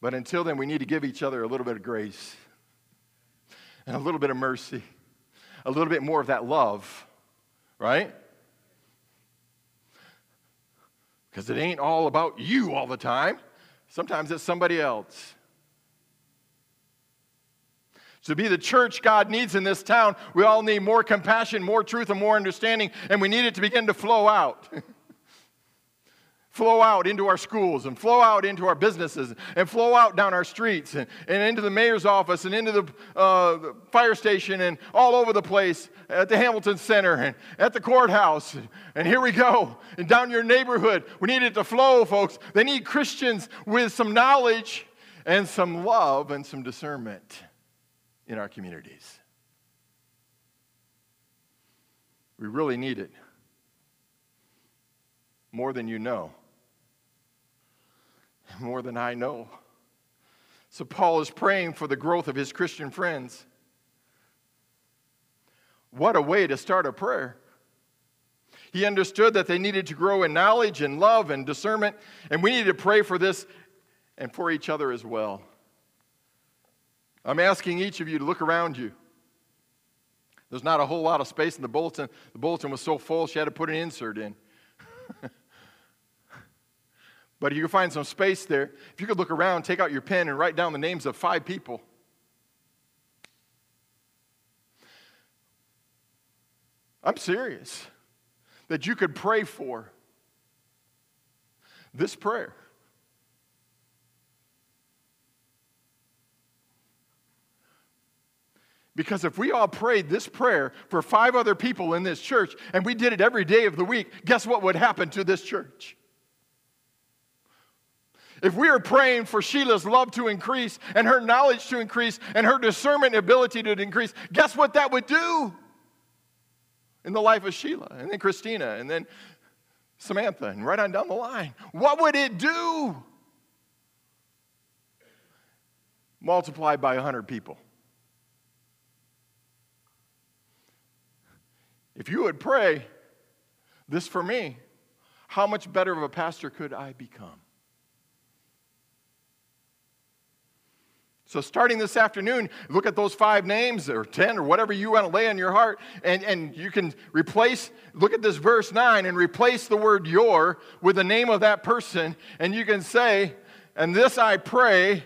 But until then, we need to give each other a little bit of grace and a little bit of mercy, a little bit more of that love, right? Because it ain't all about you all the time. Sometimes it's somebody else. To be the church God needs in this town, we all need more compassion, more truth, and more understanding, and we need it to begin to flow out. flow out into our schools and flow out into our businesses and flow out down our streets and, and into the mayor's office and into the, uh, the, fire station and all over the place at the Hamilton Center and at the courthouse. And here we go. And down your neighborhood. We need it to flow, folks. They need Christians with some knowledge and some love and some discernment in our communities. We really need it more than you know more than I know. So Paul is praying for the growth of his Christian friends. What a way to start a prayer. He understood that they needed to grow in knowledge and love and discernment, and we need to pray for this and for each other as well. I'm asking each of you to look around you. There's not a whole lot of space in the bulletin. The bulletin was so full, she had to put an insert in. But you can find some space there. If you could look around, take out your pen, and write down the names of five people. I'm serious. That you could pray for this prayer. Because if we all prayed this prayer for five other people in this church and we did it every day of the week, guess what would happen to this church? If we are praying for Sheila's love to increase and her knowledge to increase and her discernment ability to increase, guess what that would do in the life of Sheila and then Christina and then Samantha and right on down the line? What would it do? Multiplied by 100 people. If you would pray this for me, how much better of a pastor could I become? So, starting this afternoon, look at those five names or 10 or whatever you want to lay on your heart, and, and you can replace, look at this verse 9 and replace the word your with the name of that person, and you can say, And this I pray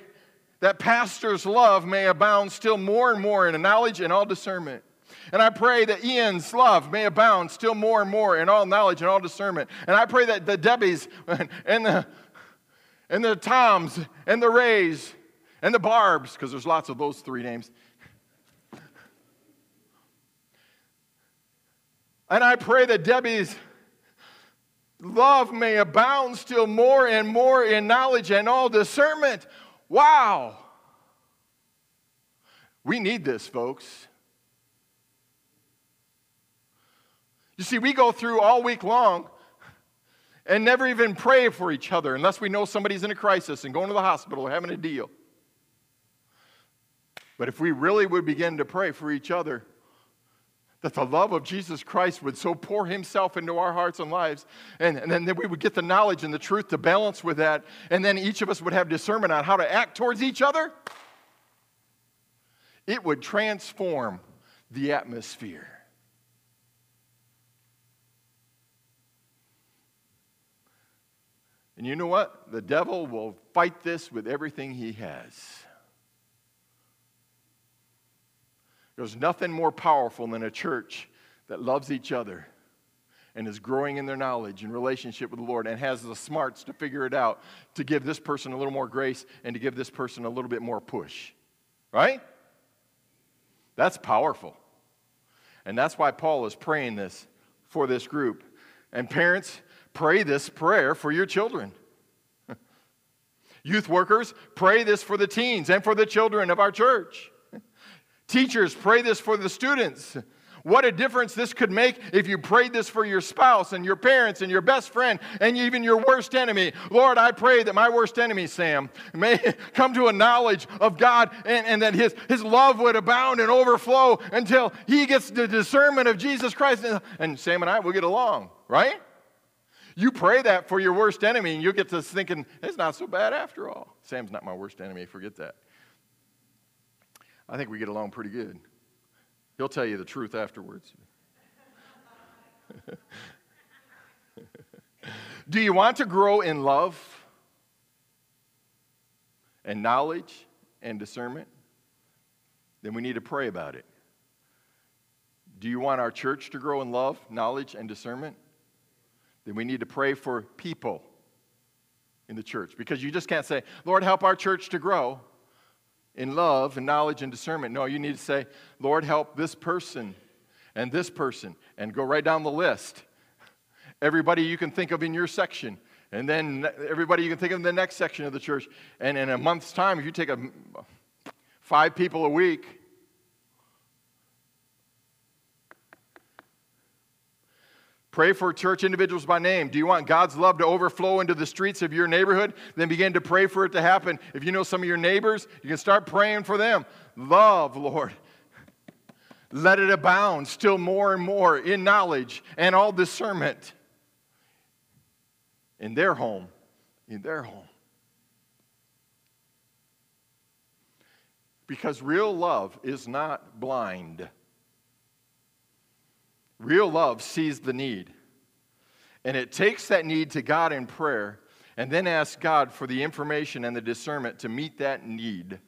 that pastor's love may abound still more and more in knowledge and all discernment. And I pray that Ian's love may abound still more and more in all knowledge and all discernment. And I pray that the Debbies and the, and the Toms and the Rays and the Barbs, because there's lots of those three names. And I pray that Debbie's love may abound still more and more in knowledge and all discernment. Wow! We need this, folks. You see, we go through all week long and never even pray for each other unless we know somebody's in a crisis and going to the hospital or having a deal. But if we really would begin to pray for each other, that the love of Jesus Christ would so pour himself into our hearts and lives, and, and then we would get the knowledge and the truth to balance with that, and then each of us would have discernment on how to act towards each other, it would transform the atmosphere. And you know what? The devil will fight this with everything he has. There's nothing more powerful than a church that loves each other and is growing in their knowledge and relationship with the Lord and has the smarts to figure it out to give this person a little more grace and to give this person a little bit more push. Right? That's powerful. And that's why Paul is praying this for this group. And parents, pray this prayer for your children. Youth workers, pray this for the teens and for the children of our church. Teachers, pray this for the students. What a difference this could make if you prayed this for your spouse and your parents and your best friend and even your worst enemy. Lord, I pray that my worst enemy, Sam, may come to a knowledge of God and, and that his, his love would abound and overflow until he gets the discernment of Jesus Christ. And, and Sam and I will get along, right? You pray that for your worst enemy and you'll get to thinking, it's not so bad after all. Sam's not my worst enemy, forget that. I think we get along pretty good. He'll tell you the truth afterwards. Do you want to grow in love and knowledge and discernment? Then we need to pray about it. Do you want our church to grow in love, knowledge, and discernment? Then we need to pray for people in the church because you just can't say, Lord, help our church to grow in love and knowledge and discernment. No, you need to say, Lord, help this person and this person, and go right down the list. Everybody you can think of in your section, and then everybody you can think of in the next section of the church. And in a month's time, if you take a, five people a week, Pray for church individuals by name. Do you want God's love to overflow into the streets of your neighborhood? Then begin to pray for it to happen. If you know some of your neighbors, you can start praying for them. Love, Lord. Let it abound still more and more in knowledge and all discernment in their home. In their home. Because real love is not blind. Real love sees the need. And it takes that need to God in prayer and then asks God for the information and the discernment to meet that need.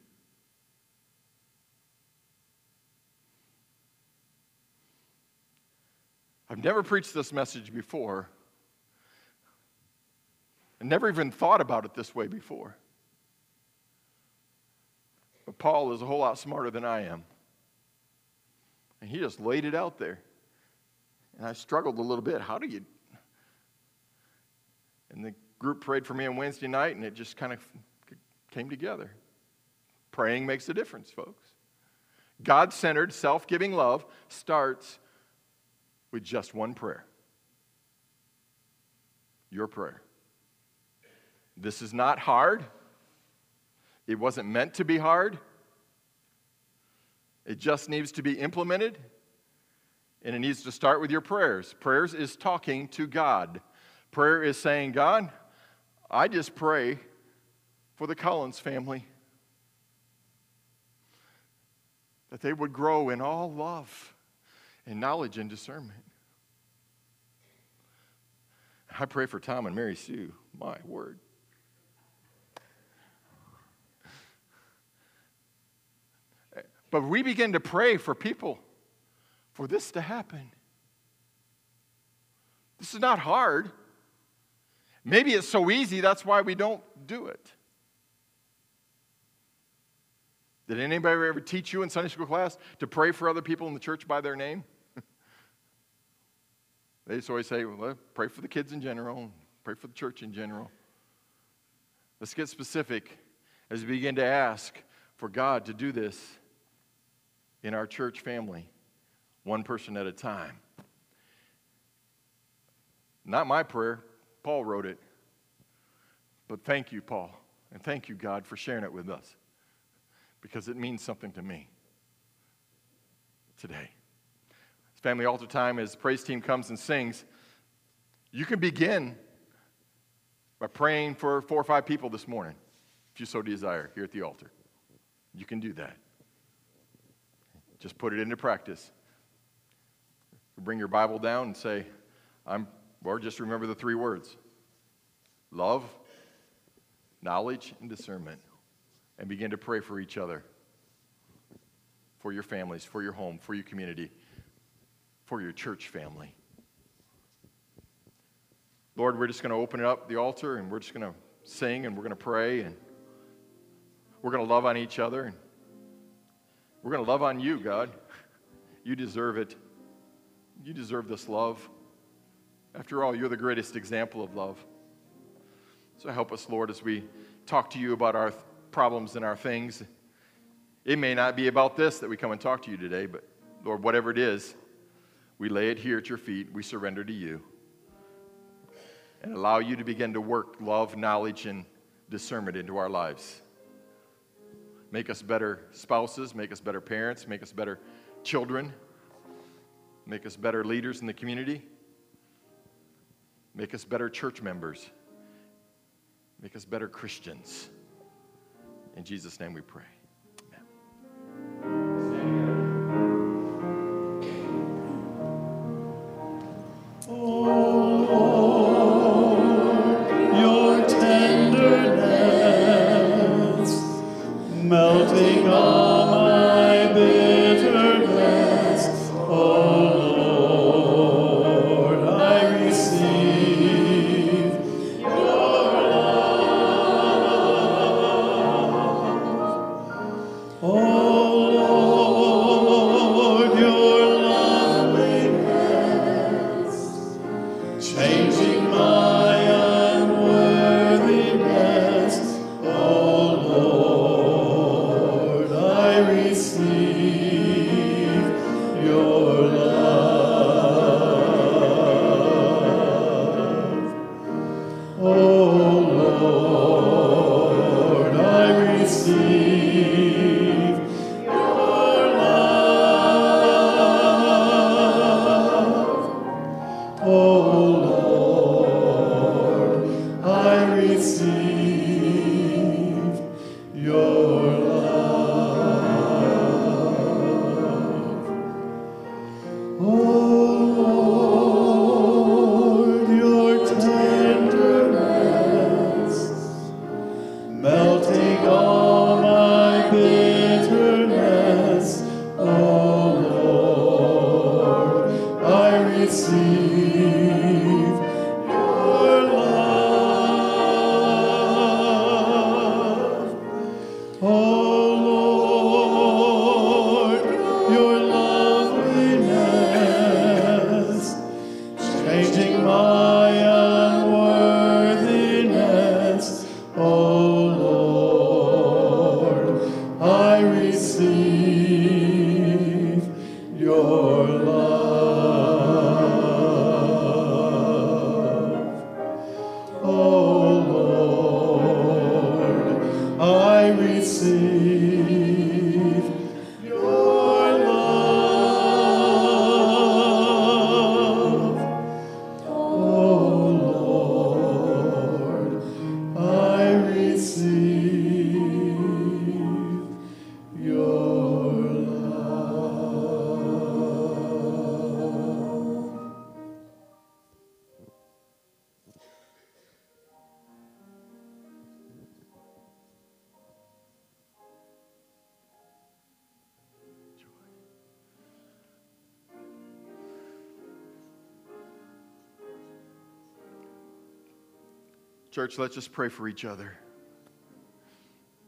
I've never preached this message before. I never even thought about it this way before. But Paul is a whole lot smarter than I am. And he just laid it out there. And I struggled a little bit. How do you? And the group prayed for me on Wednesday night, and it just kind of came together. Praying makes a difference, folks. God centered, self giving love starts with just one prayer your prayer. This is not hard. It wasn't meant to be hard. It just needs to be implemented and it needs to start with your prayers. Prayers is talking to God. Prayer is saying, God, I just pray for the Collins family that they would grow in all love and knowledge and discernment. I pray for Tom and Mary Sue. My word. But we begin to pray for people for this to happen. This is not hard. Maybe it's so easy, that's why we don't do it. Did anybody ever teach you in Sunday school class to pray for other people in the church by their name? They just always say, well, pray for the kids in general, pray for the church in general. Let's get specific as we begin to ask for God to do this in our church family, one person at a time. Not my prayer, Paul wrote it. But thank you, Paul, and thank you, God, for sharing it with us because it means something to me today. It's family altar time, as the praise team comes and sings, you can begin by praying for four or five people this morning, if you so desire, here at the altar. You can do that. Just put it into practice. Bring your Bible down and say, I'm, or just remember the three words love, knowledge, and discernment. And begin to pray for each other, for your families, for your home, for your community, for your church family. Lord, we're just going to open it up the altar and we're just going to sing and we're going to pray and we're going to love on each other and we're going to love on you, God. You deserve it. You deserve this love. After all, you're the greatest example of love. So help us, Lord, as we talk to you about our problems and our things. It may not be about this that we come and talk to you today, but Lord, whatever it is, we lay it here at your feet. We surrender to you and allow you to begin to work love, knowledge, and discernment into our lives. Make us better spouses, make us better parents, make us better children, make us better leaders in the community, make us better church members, make us better Christians. In Jesus' name we pray. Oh Lord. Church, let's just pray for each other.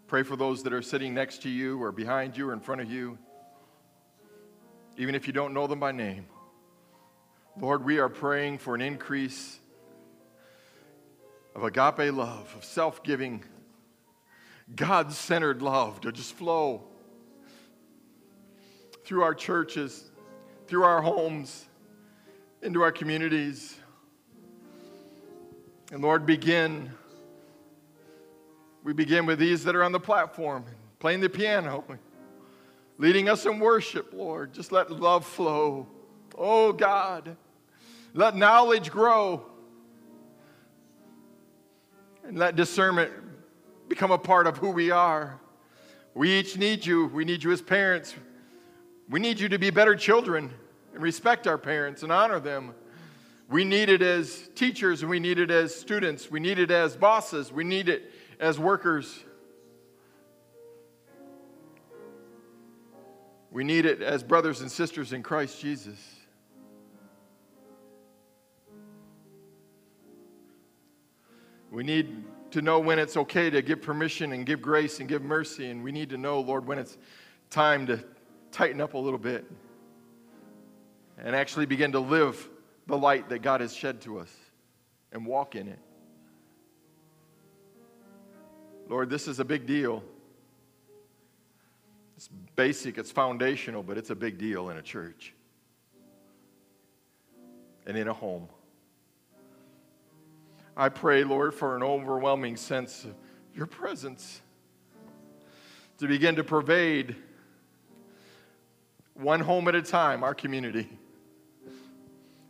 Pray for those that are sitting next to you or behind you or in front of you. Even if you don't know them by name, Lord, we are praying for an increase of agape love, of self giving, God centered love to just flow through our churches, through our homes, into our communities. And Lord, begin. We begin with these that are on the platform, playing the piano, leading us in worship, Lord. Just let love flow. Oh, God. Let knowledge grow. And let discernment become a part of who we are. We each need you. We need you as parents. We need you to be better children and respect our parents and honor them. We need it as teachers and we need it as students. We need it as bosses. We need it as workers. We need it as brothers and sisters in Christ Jesus. We need to know when it's okay to give permission and give grace and give mercy. And we need to know, Lord, when it's time to tighten up a little bit and actually begin to live the light that God has shed to us and walk in it. Lord, this is a big deal. It's basic, it's foundational, but it's a big deal in a church and in a home. I pray, Lord, for an overwhelming sense of your presence to begin to pervade one home at a time, our community.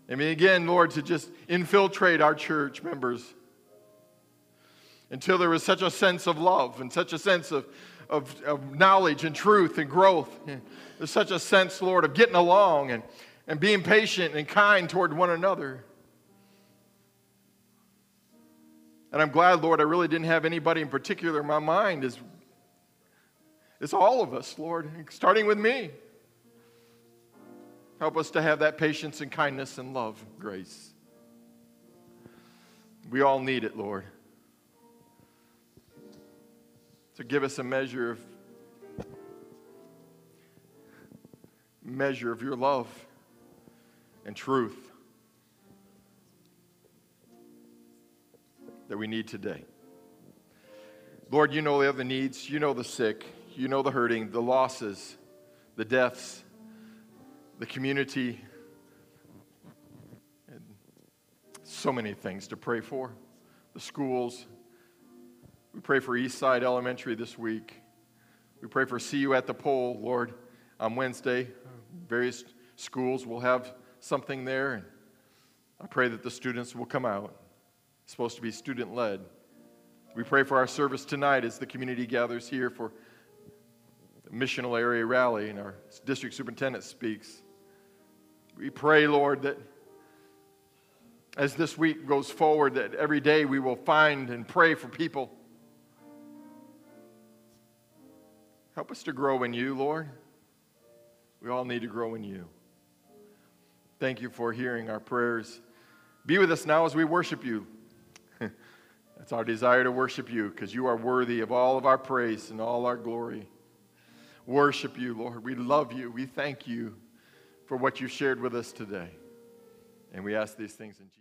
I mean, again, Lord, to just infiltrate our church members until there was such a sense of love and such a sense of, of, of knowledge and truth and growth. There's such a sense, Lord, of getting along and, and being patient and kind toward one another. And I'm glad, Lord, I really didn't have anybody in particular in my mind. It's, it's all of us, Lord, starting with me. Help us to have that patience and kindness and love, grace. We all need it, Lord. To give us a measure of measure of your love and truth. that we need today. Lord, you know the other needs. You know the sick. You know the hurting, the losses, the deaths, the community, and so many things to pray for. The schools. We pray for Eastside Elementary this week. We pray for See You at the Pole, Lord, on Wednesday. Various schools will have something there, and I pray that the students will come out. It's supposed to be student led. We pray for our service tonight as the community gathers here for missional area rally and our district superintendent speaks. We pray, Lord, that as this week goes forward, that every day we will find and pray for people. Help us to grow in you, Lord. We all need to grow in you. Thank you for hearing our prayers. Be with us now as we worship you. It's our desire to worship you because you are worthy of all of our praise and all our glory. Worship you, Lord. We love you. We thank you for what you shared with us today. And we ask these things in Jesus'